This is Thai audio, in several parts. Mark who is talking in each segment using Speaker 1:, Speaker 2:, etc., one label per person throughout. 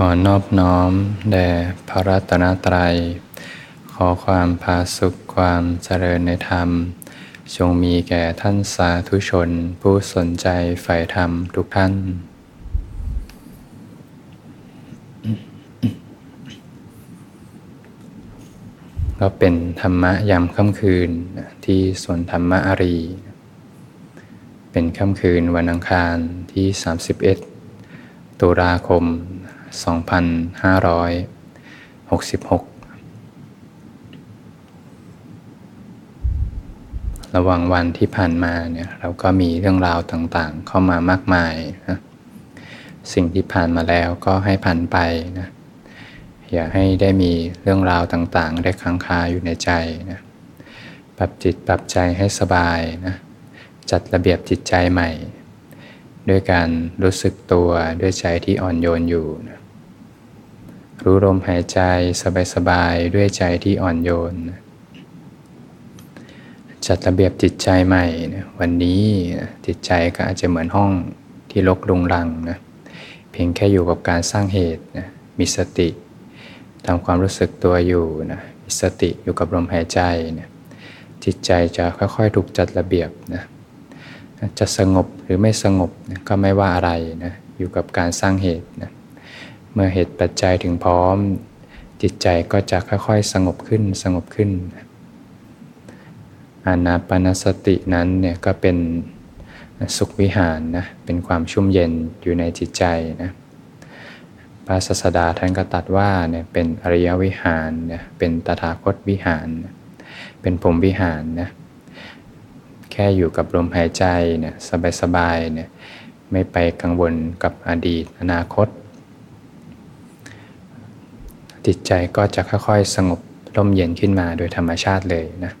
Speaker 1: ขอนอบน้อม แด่พระรัตนตรัย ขอความพาสุขความเจริญในธรรม จงมีแก่ท่านสาธุชน ผู้สนใจใฝ่ธรรมทุกท่าน ก็เป็นธรรมะยามค่ำคืนที่สวนธรรมะอารี เป็นค่ำคืนวันอังคารที่ 31 ตุลาคม 2566 ระหว่างวันที่ผ่านมาเนี่ยเราก็มีเรื่องราวต่างๆ เข้ามามากมายนะสิ่งที่ผ่านมาแล้วก็ให้ผ่านไปนะอย่าให้ได้มีเรื่องราวต่างๆ ได้ค้างคาอยู่ในใจนะปรับจิตปรับใจให้สบายนะจัดระเบียบจิตใจใหม่ ด้วยการรู้สึกตัวด้วยใจที่อ่อนโยนอยู่นะ รู้ลมหายใจสบายๆ ด้วยใจที่อ่อนโยน จัดระเบียบจิตใจใหม่ วันนี้จิตใจก็อาจจะเหมือนห้องที่รกรุงรังนะเพียงแค่อยู่กับการสร้างเหตุนะมีสติทำความรู้สึกตัวอยู่นะมีสติอยู่กับลมหายใจนะจิตใจจะค่อยๆ ถูกจัดระเบียบนะจะสงบหรือไม่สงบนะก็ไม่ว่าอะไรนะอยู่กับการสร้างเหตุนะ เมื่อเหตุปัจจัยถึงพร้อม จิตใจก็จะค่อยๆ สงบขึ้นสงบขึ้นอานาปนสตินั้นเนี่ยก็เป็นสุขวิหารนะเป็นความชุ่มเย็นอยู่ในจิตใจนะพระศาสดาท่านก็ตัดว่าเนี่ยเป็นอริยวิหารเนี่ยเป็นตถาคตวิหาร เป็นพรมวิหารนะแค่อยู่กับลมหายใจเนี่ยสบายๆเนี่ยไม่ไปกังวลกับอดีตอนาคต จิตใจก็จะค่อยๆ สงบร่มเย็นขึ้นมาโดยธรรมชาติเลยนะ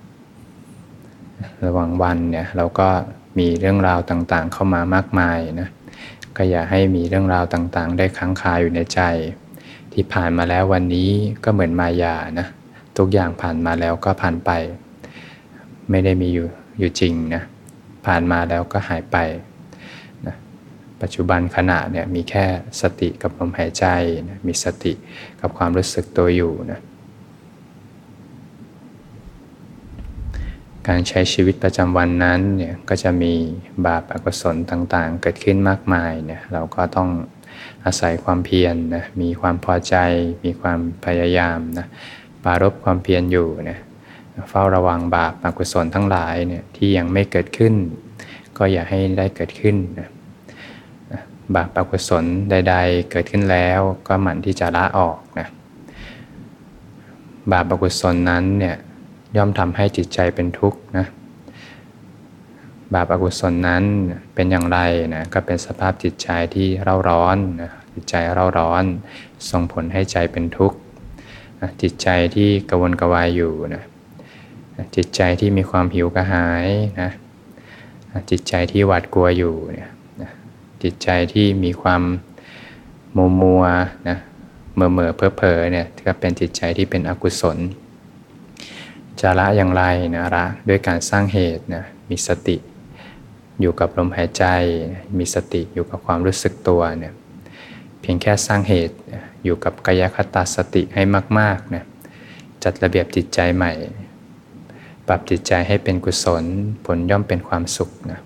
Speaker 1: ระหว่างวันเนี่ยเราก็มีเรื่องราวต่างๆ เข้ามามากมายนะก็อย่าให้มีเรื่องราวต่างๆ ได้ค้างคาอยู่ในใจ ที่ผ่านมาแล้ววันนี้ก็เหมือนมายานะทุกอย่างผ่านมาแล้วก็ผ่านไป ไม่ได้มีอยู่อยู่จริงนะผ่านมาแล้วก็หายไป ปัจจุบันขณะเนี่ยมีแค่สติกับลมหายใจนะมีสติกับความรู้สึกตัวอยู่นะการใช้ชีวิตประจำวันนั้นเนี่ยก็จะมีบาปอกุศลต่างๆ เกิดขึ้นมากมายเนี่ยเราก็ต้องอาศัยความเพียรนนะมีความพอใจ มีความพยายามนะปารบความเพียรอยู่นะเฝ้าระวังบาปอกุศลทั้งหลายเนี่ยที่ยังไม่เกิดขึ้น ก็อย่าให้ได้เกิดขึ้นนะ บาปอกุศลใด ๆ เกิดขึ้นแล้วก็หมั่นที่จะละออกนะบาปอกุศลนั้นเนี่ยย่อมทำให้จิตใจเป็นทุกข์นะบาปอกุศลนั้นเป็นอย่างไรนะก็เป็นสภาพจิตใจที่เร่าร้อนนะจิตใจเร่าร้อน ส่งผลให้ใจเป็นทุกข์นะจิตใจที่กระวนกระวายอยู่นะจิตใจที่มีความหิวกระหายนะจิตใจที่หวาดกลัวอยู่เนี่ย จิตใจที่มีความมัวมัวนะเมื่อเมื่อเพอเพอเนี่ยก็เป็นจิตใจที่เป็นอกุศล จะละอย่างไรนะละด้วยการสร้างเหตุนะมีสติ อยู่กับลมหายใจ มีสติอยู่กับความรู้สึกตัวเนี่ยเพียงแค่สร้างเหตุอยู่กับกายคตาสติให้มากๆนะจัดระเบียบจิตใจใหม่ ปรับจิตใจให้เป็นกุศลผลย่อมเป็นความสุขนะ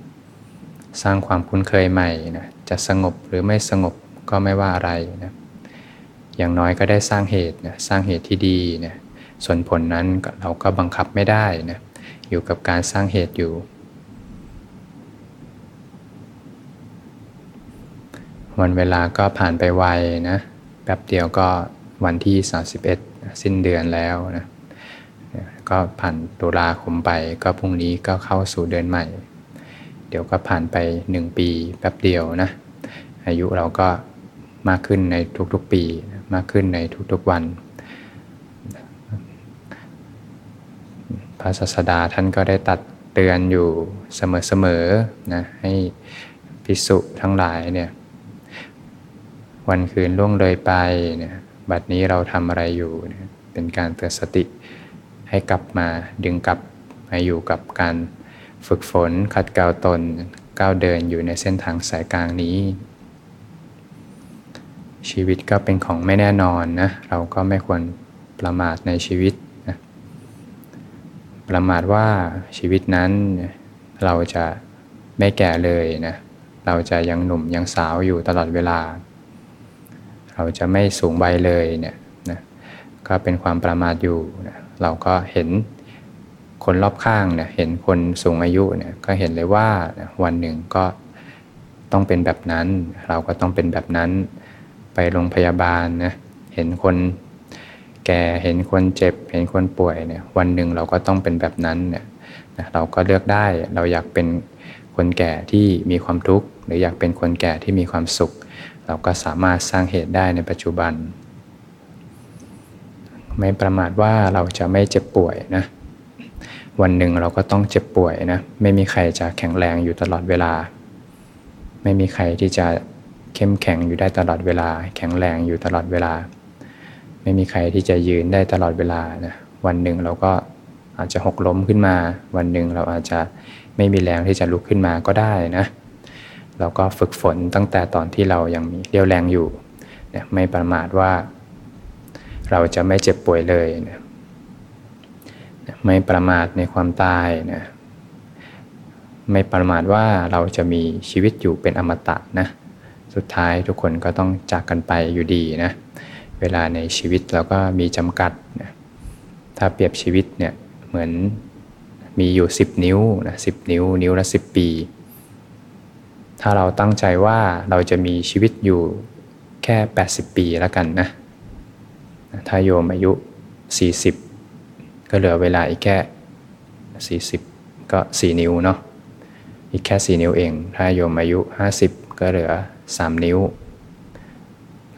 Speaker 1: สร้างความคุ้นเคยใหม่นะจะสงบหรือไม่สงบก็ไม่ว่าอะไรนะอย่างน้อยก็ได้สร้างเหตุนะสร้างเหตุที่ดีนะส่วนผลนั้นเราก็บังคับไม่ได้นะอยู่กับการสร้างเหตุอยู่ วันเวลาก็ผ่านไปไวนะแป๊บเดียวก็วันที่ 31 สิ้นเดือนแล้วนะก็ผ่านตุลาคมไปก็พรุ่งนี้ก็เข้าสู่เดือนใหม่ เดี๋ยวก็ผ่านไป 1 ปีแป๊บเดียวนะ อายุเราก็มากขึ้นในทุกๆปี มากขึ้นในทุกๆวัน พระศาสดาท่านก็ได้ตัดเตือนอยู่เสมอๆนะให้พิสุทั้งหลายเนี่ยวันคืนล่วงเลยไปเนี่ยบัดนี้เราทำอะไรอยู่เนี่ยเป็นการเตือนสติให้กลับมาดึงกลับมาอยู่กับการ ฝึกฝนขัดเกลาตนก้าวเดินอยู่ในเส้นทางสายกลางนี้ ชีวิตก็เป็นของไม่แน่นอนนะ เราก็ไม่ควรประมาทในชีวิตนะประมาทว่าชีวิตนั้นเราจะไม่แก่เลยนะเราจะยังหนุ่มยังสาวอยู่ตลอดเวลา เราจะไม่สูงใบเลยเนี่ยนะก็เป็นความประมาทอยู่นะเราก็เห็น คนรอบข้างเนี่ยเห็นคนสูงอายุเนี่ยก็เห็นเลยว่าวันหนึ่งก็ต้องเป็นแบบนั้น เราก็ต้องเป็นแบบนั้น ไปโรงพยาบาลนะเห็นคนแก่เห็นคนเจ็บ เห็นคนป่วยเนี่ยวันหนึ่งเราก็ต้องเป็นแบบนั้นเนี่ยเราก็เลือกได้เราอยากเป็นคนแก่ที่มีความทุกข์หรืออยากเป็นคนแก่ที่มีความสุข เราก็สามารถสร้างเหตุได้ในปัจจุบัน ไม่ประมาทว่าเราจะไม่เจ็บป่วยนะ วันหนึ่งเราก็ต้องเจ็บป่วยนะ ไม่มีใครจะแข็งแรงอยู่ตลอดเวลา ไม่มีใครที่จะเข้มแข็งอยู่ได้ตลอดเวลา แข็งแรงอยู่ตลอดเวลา ไม่มีใครที่จะยืนได้ตลอดเวลานะวันหนึ่งเราก็อาจจะหกล้มขึ้นมา วันหนึ่งเราอาจจะไม่มีแรงที่จะลุกขึ้นมาก็ได้นะเราก็ฝึกฝนตั้งแต่ตอนที่เรายังมีเรี่ยวแรงอยู่นะไม่ประมาทว่า เราจะไม่เจ็บป่วยเลยนะ ไม่ประมาทในความตายนะไม่ประมาทว่าเราจะมีชีวิตอยู่เป็นอมตะนะสุดท้ายทุกคนก็ต้องจากกันไปอยู่ดีนะเวลาในชีวิตเราก็มีจำกัดนะถ้าเปรียบชีวิตเนี่ยเหมือนมีอยู่ 10 นิ้วนะสินิ้ว นิ้วละ 10 ปี ถ้าเราตั้งใจว่าเราจะมีชีวิตอยู่แค่ 80 ปีแล้วกันนะถ้าโยมอายุ 40 ก็เหลือเวลาอีกแค่ 40 ก็ 4 นิ้วเนาะอีกแค่ 4 นิ้วเอง ถ้าโยมอายุ 50 ก็เหลือ 3 นิ้ว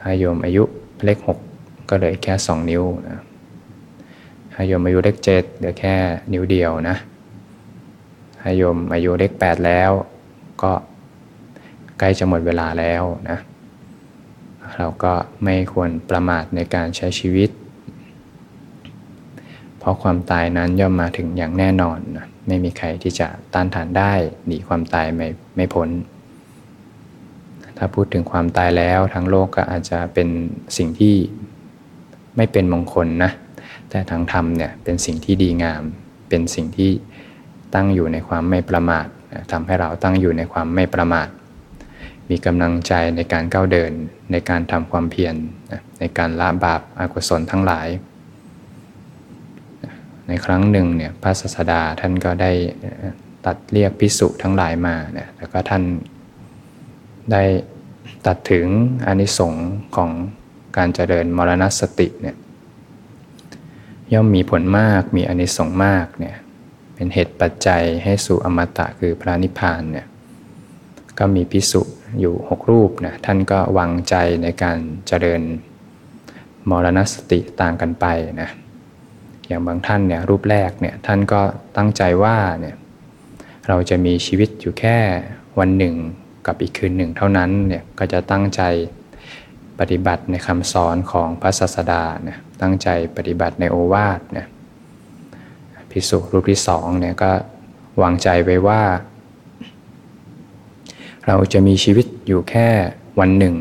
Speaker 1: ถ้าโยมอายุเลข 6 ก็เหลือแค่ 2 นิ้วนะถ้าโยมอายุเลข 7 เหลือแค่นิ้วเดียวนะถ้าโยมอายุเลข 8 แล้วก็ใกล้จะหมดเวลาแล้วนะเราก็ไม่ควรประมาทในการใช้ชีวิต เพราะความตายนั้นย่อมมาถึงอย่างแน่นอนนะไม่มีใครที่จะต้านทานได้หนีความตายไม่ไม่พ้น ถ้าพูดถึงความตายแล้วทั้งโลกก็อาจจะเป็นสิ่งที่ไม่เป็นมงคลนะแต่ทางธรรมเนี่ยเป็นสิ่งที่ดีงาม เป็นสิ่งที่ตั้งอยู่ในความไม่ประมาททำให้เราตั้งอยู่ในความไม่ประมาท มีกำลังใจในการก้าวเดินในการทำความเพียรในการละบาปอากุศลทั้งหลาย ในครั้งหนึ่งเนี่ยพระศาสดาท่านก็ได้ตัดเรียกพิสุทั้งหลายมาเนี่ยแล้วก็ท่านได้ตัดถึงอนิสงค์ของการเจริญมรณสติเนี่ยย่อมมีผลมากมีอนิสงส์มากเนี่ยเป็นเหตุปัจจัยให้สู่อมตะคือพระนิพพานเนี่ยก็มีพิสุอยู่หกรูปนะท่านก็วางใจในการเจริญมรณสติต่างกันไปนะ อย่างบางท่านเนี่ยรูปแรกเนี่ยท่านก็ตั้งใจว่าเนี่ยเราจะมีชีวิตอยู่แค่วันหนึ่งกับอีกคืนหนึ่งเท่านั้นเนี่ยก็จะตั้งใจปฏิบัติในคำสอนของพระศาสดาเนี่ยตั้งใจปฏิบัติในโอวาทเนี่ยพิสุรูปที่สองเนี่ยก็วางใจไว้ว่า เราจะมีชีวิตอยู่แค่วันหนึ่ง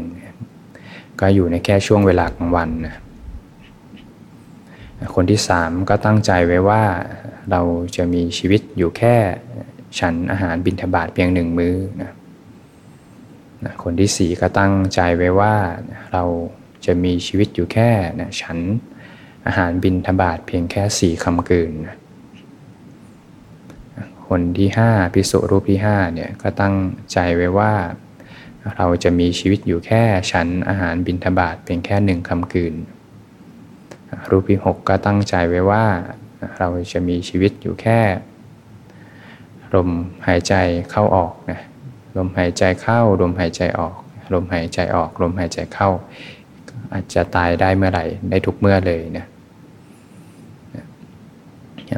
Speaker 1: ก็อยู่ในแค่ช่วงเวลากลางวันนะ คนที่สามก็ตั้งใจไว้ว่าเราจะมีชีวิตอยู่แค่ฉันอาหารบิณฑบาตเพียงหนึ่งมื้อนะนะคนที่สี่ก็ตั้งใจไว้ว่าเราจะมีชีวิตอยู่แค่นะฉันอาหารบินทบาทเพียงแค่สี่คำกืนนะคนที่ห้าพิสุรูปที่ห้าเนี่ยก็ตั้งใจไว้ว่า เราจะมีชีวิตอยู่แค่ฉันอาหารบินทบาทเพียงแค่หนึ่งคำกืน รูปที่หกก็ตั้งใจไว้ว่าเราจะมีชีวิตอยู่แค่ ลมหายใจเข้าออกนะลมหายใจเข้า ลมหายใจออก ลมหายใจออก ลมหายใจเข้า อาจจะตายได้เมื่อไหร่ได้ทุกเมื่อเลยนะ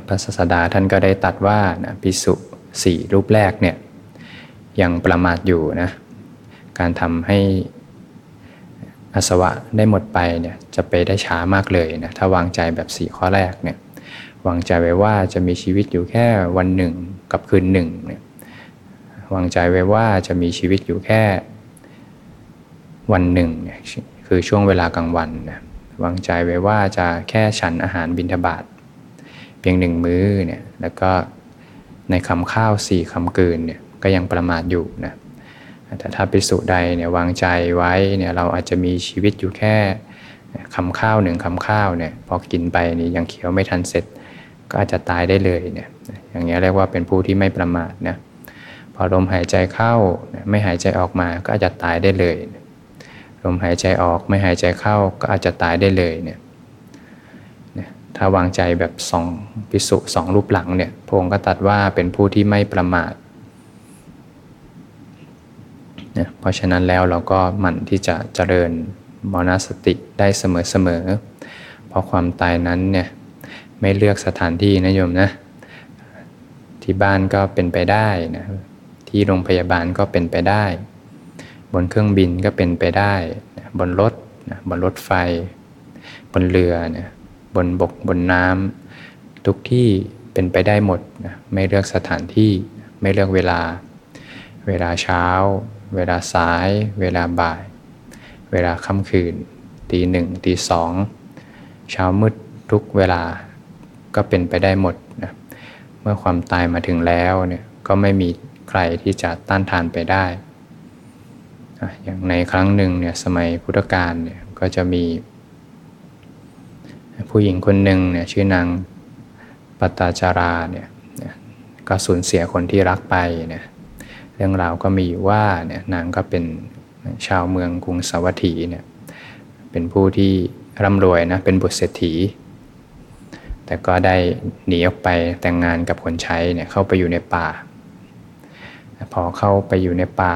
Speaker 1: พระศาสดาท่านก็ได้ตัดว่านะพิสุสี่รูปแรกเนี่ยยังประมาทอยู่นะการทำให้อสวะได้หมดไปเนี่ย จะไปได้ช้ามากเลยนะถ้าวางใจแบบสี่ข้อแรกเนี่ยวางใจไว้ว่าจะมีชีวิตอยู่แค่วันหนึ่งกับคืนหนึ่งเนี่ยวางใจไว้ว่าจะมีชีวิตอยู่แค่วันหนึ่งคืคือช่วงเวลากลางวันนะวางใจไว้ว่าจะแค่ฉันอาหารบิณฑบาตเพียงหนึ่งมื้อเนี่ยแล้วก็ในคำข้าวสี่คำกืนเนี่ยก็ยังประมาทอยู่นะแต่ถ้าไปสุใดเนี่ยวางใจไว้เนี่ยเราอาจจะมีชีวิตอยู่แค่ คำข้าวหนึ่งคำข้าวเนี่ยพอกินไปนี่ยังเคี้ยวไม่ทันเสร็จ ก็อาจจะตายได้เลยเนี่ยอย่างนี้เรียกว่าเป็นผู้ที่ไม่ประมาทนะพอลมหายใจเข้าไม่หายใจออกมาก็อาจจะตายได้เลย ลมหายใจออกไม่หายใจเข้าก็อาจจะตายได้เลยเนี่ยถ้าวางใจแบบสองพิสุสองรูปหลังเนี่ยพงก็ตัดว่าเป็นผู้ที่ไม่ประมาทเนี่ยเพราะฉะนั้นแล้วเราก็หมั่นที่จะเจริญ มรณสติได้เสมอๆ เพราะความตายนั้นเนี่ยไม่เลือกสถานที่นะโยมนะ ที่บ้านก็เป็นไปได้นะที่โรงพยาบาลก็เป็นไปได้ บนเครื่องบินก็เป็นไปได้ บนรถบนรถไฟ บนเรือเนี่ยบนบกบนน้ำทุกที่เป็นไปได้หมดนะไม่เลือกสถานที่ไม่เลือกเวลา เวลาเช้า เวลาสาย เวลาบ่าย เวลาค่ำคืนตีหนึ่งตีสองเช้ามืดทุกเวลาก็เป็นไปได้หมดนะเมื่อความตายมาถึงแล้วเนี่ยก็ไม่มีใครที่จะต้านทานไปได้ อย่างในครั้งหนึ่งเนี่ยสมัยพุทธกาลเนี่ยก็จะมี ผู้หญิงคนหนึ่งเนี่ยชื่อนางปตตาจาราเนี่ยก็สูญเสียคนที่รักไปเนี่ยเรื่องราวก็มีอยู่ว่าเนี่ยนางก็เป็น ชาวเมืองกรุงสาวัตถีเนี่ยเป็นผู้ที่ร่ำรวยนะเป็นบุตรเศรษฐี แต่ก็ได้หนีออกไปแต่งงานกับคนใช้เนี่ยเข้าไปอยู่ในป่า พอเข้าไปอยู่ในป่า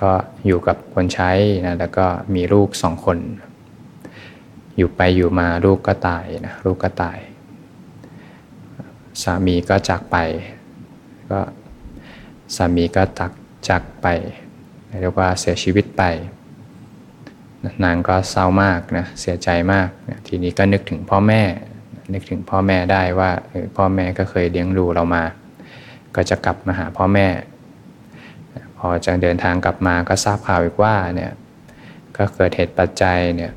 Speaker 1: ก็อยู่กับคนใช้นะแล้วก็มีลูกสองคน อยู่ไปอยู่มาลูกก็ตายนะลูกก็ตาย สามีก็จากไป ก็สามีก็ตักจากไป เรียกว่าเสียชีวิตไป นางก็เศร้ามากนะเสียใจมากนะทีนี้ก็นึกถึงพ่อแม่ นึกถึงพ่อแม่ได้ว่าพ่อแม่ก็เคยเลี้ยงดูเรามา ก็จะกลับมาหาพ่อแม่ พอจะเดินทางกลับมาก็ทราบข่าวอีกว่าเนี่ยก็เกิดเหตุปัจจัยเนี่ย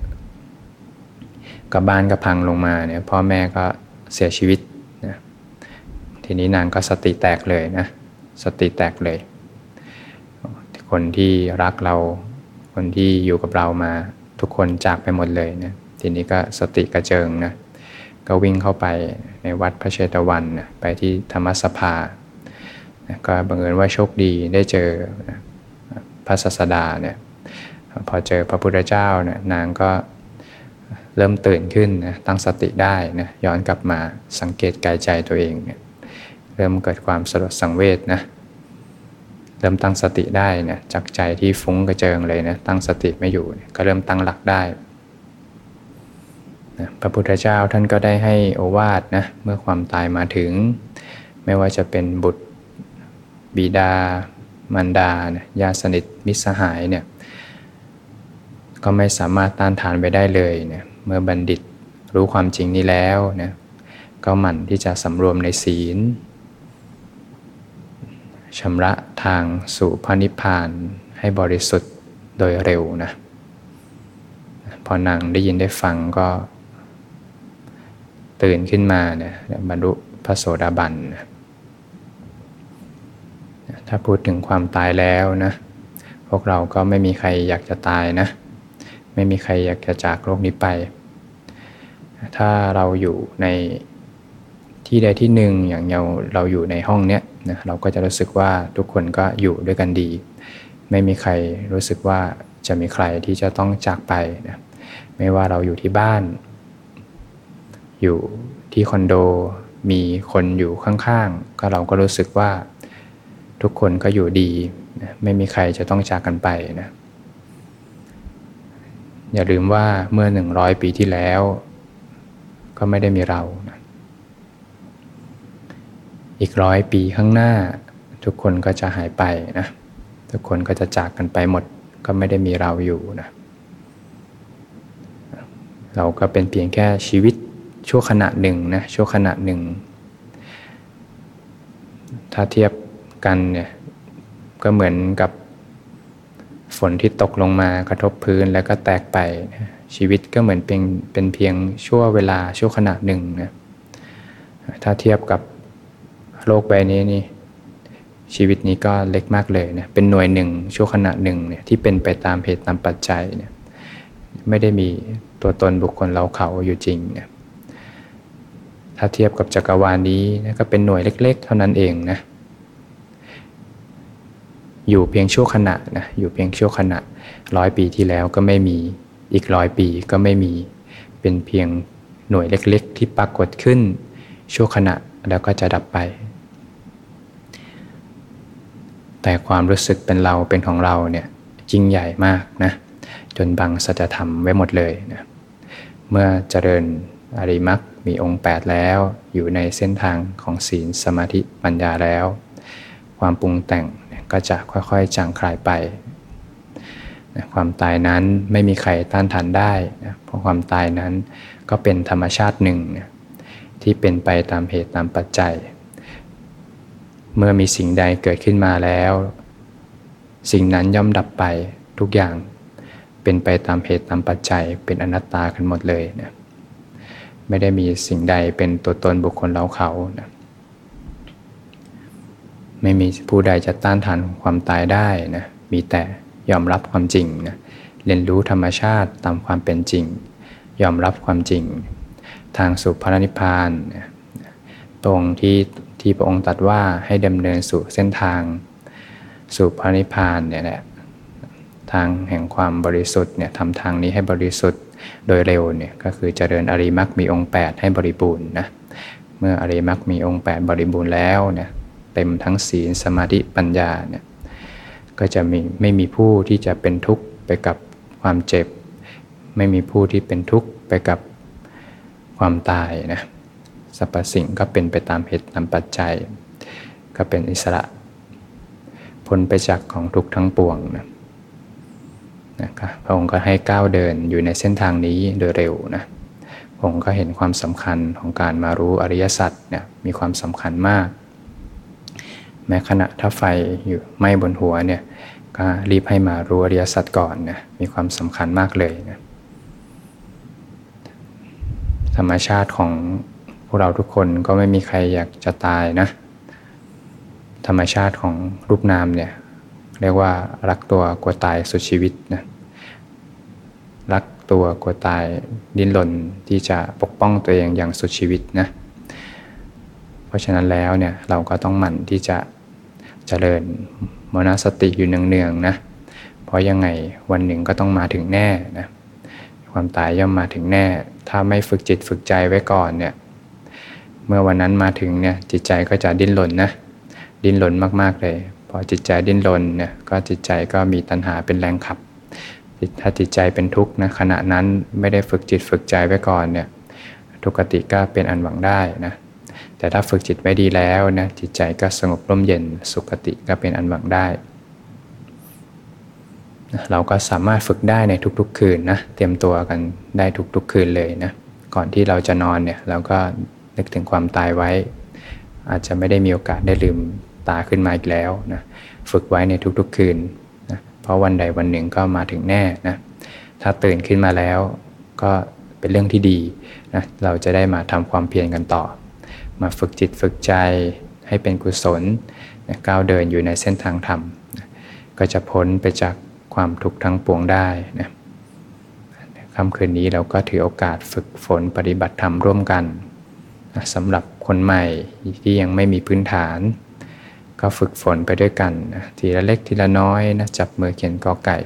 Speaker 1: กับบ้านก็พังลงมาเนี่ยพ่อแม่ก็เสียชีวิตนะทีนี้นางก็สติแตกเลยนะสติแตกเลย คนที่รักเรา คนที่อยู่กับเรามาทุกคนจากไปหมดเลยนะทีนี้ก็สติกระเจิงนะก็วิ่งเข้าไปในวัดพระเชตวันนะไปที่ธรรมสภานะก็บังเอิญว่าโชคดีได้เจอนะพระศาสดาเนี่ยพอเจอพระพุทธเจ้าเนี่ยนางก็เริ่มตื่นขึ้นนะตั้งสติได้นะย้อนกลับมาสังเกตกายใจตัวเองเนี่ยเริ่มเกิดความสลดสังเวชนะ เริ่มตั้งสติได้นะจากใจที่ฟุ้งกระเจิงเลยนะตั้งสติไม่อยู่ก็เริ่มตั้งหลักได้นะพระพุทธเจ้าท่านก็ได้ให้โอวาทนะเมื่อความตายมาถึง ไม่ว่าจะเป็นบุตรบิดามันดานะญาสนิทมิสหายเนี่ยก็ไม่สามารถต้านทานไปได้เลยเนี่ยเมื่อบัณฑิตรู้ความจริงนี้แล้วนะก็หมั่นที่จะสำรวมในศีล ชำระทางสู่พระนิพพานให้บริสุทธิ์โดยเร็วนะพอนางได้ยินได้ฟังก็ ตื่นขึ้นมาเนี่ยบรรลุพระโสดาบันนะถ้าพูดถึงความตายแล้วนะ พวกเราก็ไม่มีใครอยากจะตายนะ ไม่มีใครอยากจะจากโลกนี้ไป ถ้าเราอยู่ในที่ใดที่หนึ่งอย่างเราเราอยู่ในห้องเนี้ย นะเราก็จะรู้สึกว่าทุกคนก็อยู่ด้วยกันดี ไม่มีใครรู้สึกว่าจะมีใครที่จะต้องจากไปนะไม่ว่าเราอยู่ที่บ้าน อยู่ที่คอนโด มีคนอยู่ข้างๆ ก็เราก็รู้สึกว่าทุกคนก็อยู่ดีนะไม่มีใครจะต้องจากกันไปนะอย่าลืมว่าเมื่อหนึ่งร้อยปีที่แล้ว ก็ไม่ได้มีเรานะ อีกร้อยปีข้างหน้า ทุกคนก็จะหายไปนะ ทุกคนก็จะจากกันไปหมดก็ไม่ได้มีเราอยู่นะเราก็เป็นเพียงแค่ชีวิตชั่วขณะหนึ่งนะชั่วขณะหนึ่ง ถ้าเทียบกันเนี่ยก็เหมือนกับฝนที่ตกลงมากระทบพื้นแล้วก็แตกไป ชีวิตก็เหมือนเป็นเป็นเพียงชั่วเวลาชั่วขณะหนึ่งนะถ้าเทียบกับ โลกใบนี้นี่ชีวิตนี้ก็เล็กมากเลยนะเป็นหน่วยหนึ่งชั่วขณะหนึ่งเนี่ยที่เป็นไปตามเหตุตามปัจจัยเนี่ยไม่ได้มีตัวตนบุคคลเราเขาอยู่จริงเนี่ยถ้าเทียบกับจักรวาลนี้นะก็เป็นหน่วยเล็ก ๆ เท่านั้นเองนะอยู่เพียงชั่วขณะนะอยู่เพียงชั่วขณะร้อยปีที่แล้วก็ไม่มีอีกร้อยปีก็ไม่มีเป็นเพียงหน่วยเล็ก ๆ ที่ปรากฏขึ้นชั่วขณะแล้วก็จะดับไป แต่ความรู้สึกเป็นเราเป็นของเราเนี่ยจริงใหญ่มากนะจนบังสัจธรรมไว้หมดเลยนะเมื่อเจริญอริมักมีองค์ 8 แล้ว อยู่ในเส้นทางของศีลสมาธิปัญญาแล้ว ความปรุงแต่งก็จะค่อยๆจางคลายไปนะความตายนั้นไม่มีใครต้านทานได้นะเพราะความตายนั้นก็เป็นธรรมชาติหนึ่งนะที่เป็นไปตามเหตุตามปัจจัย เมื่อมีสิ่งใดเกิดขึ้นมาแล้ว สิ่งนั้นย่อมดับไปทุกอย่าง เป็นไปตามเหตุตามปัจจัยเป็นอนัตตากันหมดเลยนะไม่ได้มีสิ่งใดเป็นตัวตนบุคคลเราเขานะไม่มีผู้ใดจะต้านทานความตายได้นะมีแต่ยอมรับความจริงนะเรียนรู้ธรรมชาติตามความเป็นจริง ยอมรับความจริง ทางสู่พระนิพพานนะตรงที่ ที่พระองค์ตรัสว่าให้ดำเนินสู่เส้นทาง สู่พระนิพพานเนี่ยแหละทางแห่งความบริสุทธิ์เนี่ยทำทางนี้ให้บริสุทธิ์โดยเร็วเนี่ยก็คือเจริญอริมักมีองค์ 8 ให้บริบูรณ์นะเมื่ออริมักมีองค์ 8 บริบูรณ์แล้วเนี่ยเต็มทั้งศีลสมาธิปัญญาเนี่ยก็จะมีไม่มีผู้ที่จะเป็นทุกข์ไปกับความเจ็บ ไม่มีผู้ที่เป็นทุกข์ไปกับความตายนะ สรรพสิ่งก็เป็นไปตามเหตุตามปัจจัย ก็เป็นอิสระพ้นไปจากของทุกทั้งปวงนะนะครับพระองค์ก็ให้ก้าวเดินอยู่ในเส้นทางนี้โดยเร็วนะพระองค์ก็เห็นความสำคัญของการมารู้อริยสัจเนี่ยมีความสำคัญมาก แม้ขณะถ้าไฟอยู่ไหม้บนหัวเนี่ยก็รีบให้มารู้อริยสัจก่อนนะมีความสำคัญมากเลยนะธรรมชาติของ พวกเราทุกคนก็ไม่มีใครอยากจะตายนะ ธรรมชาติของรูปนามเนี่ย เรียกว่ารักตัวกลัวตายสุดชีวิตนะรักตัวกลัวตายดิ้นรนที่จะปกป้องตัวเองอย่างสุดชีวิตนะเพราะฉะนั้นแล้วเนี่ยเราก็ต้องหมั่นที่จะเจริญมนสติอยู่เนืองๆนะเพราะยังไงวันหนึ่งก็ต้องมาถึงแน่นะความตายย่อมมาถึงแน่ ถ้าไม่ฝึกจิตฝึกใจไว้ก่อนเนี่ย เมื่อวันนั้นมาถึงเนี่ยจิตใจก็จะดิ้นรนนะดิ้นรนมากๆเลยพอจิตใจดิ้นรนเนี่ยก็จิตใจก็มีตัณหาเป็นแรงขับ ถ้าจิตใจเป็นทุกข์นะขณะนั้นไม่ได้ฝึกจิตฝึกใจไว้ก่อนเนี่ยทุกติก็เป็นอันหวังได้นะแต่ถ้าฝึกจิตไว้ดีแล้วนะจิตใจก็สงบร่มเย็นสุขติก็เป็นอันหวังได้เราก็สามารถฝึกได้ในทุกๆ คืนนะเตรียมตัวกันได้ทุกๆ คืนเลยนะก่อนที่เราจะนอนเนี่ยเราก็ นึกถึงความตายไว้ อาจจะไม่ได้มีโอกาสได้ลืมตาขึ้นมาอีกแล้วนะฝึกไว้ในทุกๆคืนนะเพราะวันใดวันหนึ่งก็มาถึงแน่นะถ้าตื่นขึ้นมาแล้วก็เป็นเรื่องที่ดีนะเราจะได้มาทำความเพียรกันต่อ มาฝึกจิตฝึกใจให้เป็นกุศลนะก้าวเดินอยู่ในเส้นทางธรรมนะก็จะพ้นไปจากความทุกข์ทั้งปวงได้นะค่ำคืนนี้เราก็ถือโอกาสฝึกฝนปฏิบัติธรรมร่วมกัน สำหรับคนใหม่ที่ยังไม่มีพื้นฐาน ก็ฝึกฝนไปด้วยกันนะทีละเล็กทีละน้อยนะจับมือเขียนกอไก่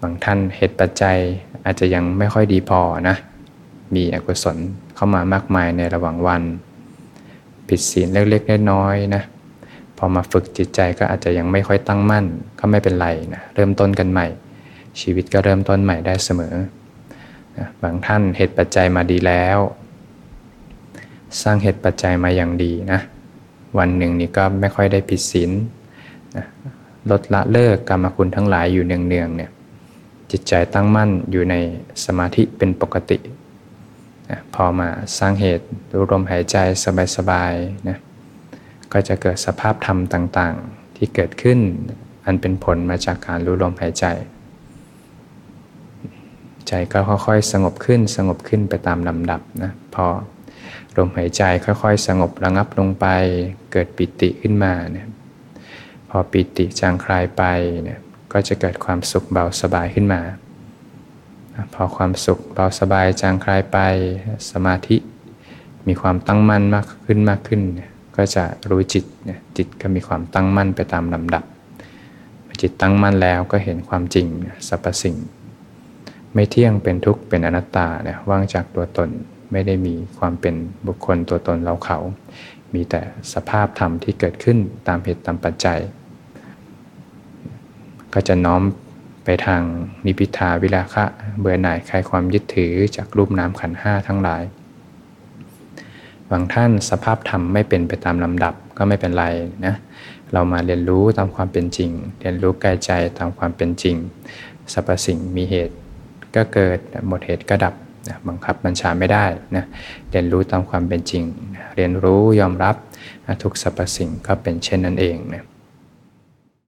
Speaker 1: บางท่านเหตุปัจจัยอาจจะยังไม่ค่อยดีพอนะมีอกุศลเข้ามามากมายในระหว่างวัน ผิดศีลเล็กๆน้อยๆนะพอมาฝึกจิตใจก็อาจจะยังไม่ค่อยตั้งมั่นก็ไม่เป็นไรนะเริ่มต้นกันใหม่ ชีวิตก็เริ่มต้นใหม่ได้เสมอนะบางท่านเหตุปัจจัยมาดีแล้ว สร้างเหตุปัจจัยมาอย่างดีนะวันหนึ่งนี่ก็ไม่ค่อยได้ผิดศีลลดละเลิกกรรมคุณทั้งหลายอยู่เนืองๆเนี่ยจิตใจตั้งมั่นอยู่ในสมาธิเป็นปกตินะพอมาสร้างเหตุดูลมหายใจสบายๆนะก็จะเกิดสภาพธรรมต่างๆ ที่เกิดขึ้น อันเป็นผลมาจากการรู้ลมหายใจ ใจก็ค่อยๆ สงบขึ้นสงบขึ้นไปตามลำดับนะพอ ลมหายใจค่อยๆ สงบระงับลงไป เกิดปิติขึ้นมาเนี่ยพอปิติจางคลายไปเนี่ยก็จะเกิดความสุขเบาสบายขึ้นมา พอความสุขเบาสบายจางคลายไปสมาธิ มีความตั้งมั่นมากขึ้นมากขึ้น ก็จะรู้จิตเนี่ยจิตก็มีความตั้งมั่นไปตามลำดับจิตตั้งมั่นแล้วก็เห็นความจริงสรรพสิ่ง ไม่เที่ยงเป็นทุกข์เป็นอนัตตาเนี่ยว่างจากตัวตน ไม่ได้มีความเป็นบุคคลตัวตนเราเขา มีแต่สภาพธรรมที่เกิดขึ้นตามเหตุตามปัจจัย ก็จะน้อมไปทางนิพิทาวิลาคะ เบื่อหน่ายคลายความยึดถือจากรูปนามขันห้าทั้งหลายบางท่านสภาพธรรมไม่เป็นไปตามลำดับก็ไม่เป็นไรนะเรามาเรียนรู้ตามความเป็นจริง เรียนรู้กายใจตามความเป็นจริงสรรพสิ่งมีเหตุก็เกิดหมดเหตุก็ดับ นะบังคับบัญชาไม่ได้นะเรียนรู้ตามความเป็นจริงเรียนรู้ยอมรับทุกสรรพสิ่งก็เป็นเช่นนั้นเองนะ